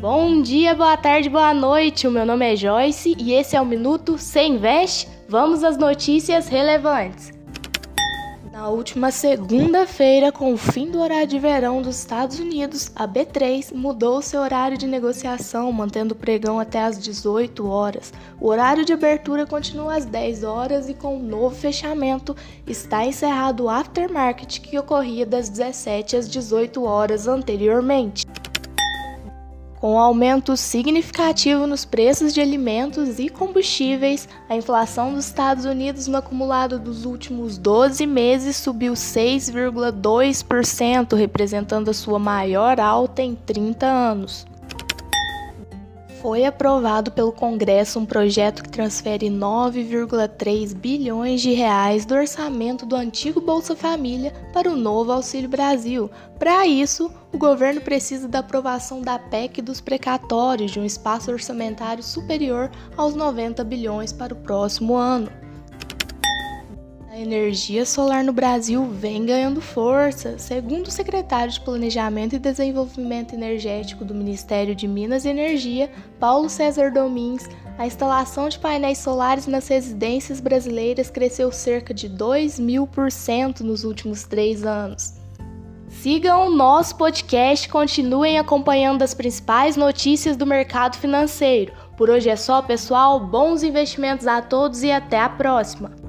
Bom dia, boa tarde, boa noite. O meu nome é Joyce e esse é o Minuto Sem Investe. Vamos às notícias relevantes. Na última segunda-feira, com o fim do horário de verão dos Estados Unidos, a B3 mudou seu horário de negociação, mantendo o pregão até às 18 horas. O horário de abertura continua às 10 horas e com o novo fechamento está encerrado o aftermarket que ocorria das 17 às 18 horas anteriormente. Com aumento significativo nos preços de alimentos e combustíveis, a inflação dos Estados Unidos no acumulado dos últimos 12 meses subiu 6,2%, representando a sua maior alta em 30 anos. Foi aprovado pelo Congresso um projeto que transfere 9,3 bilhões de reais do orçamento do antigo Bolsa Família para o novo Auxílio Brasil. Para isso, o governo precisa da aprovação da PEC dos precatórios de um espaço orçamentário superior aos 90 bilhões para o próximo ano. A energia solar no Brasil vem ganhando força. Segundo o secretário de Planejamento e Desenvolvimento Energético do Ministério de Minas e Energia, Paulo César Domingues, a instalação de painéis solares nas residências brasileiras cresceu cerca de 2 mil por cento nos últimos três anos. Sigam o nosso podcast e continuem acompanhando as principais notícias do mercado financeiro. Por hoje é só, pessoal. Bons investimentos a todos e até a próxima!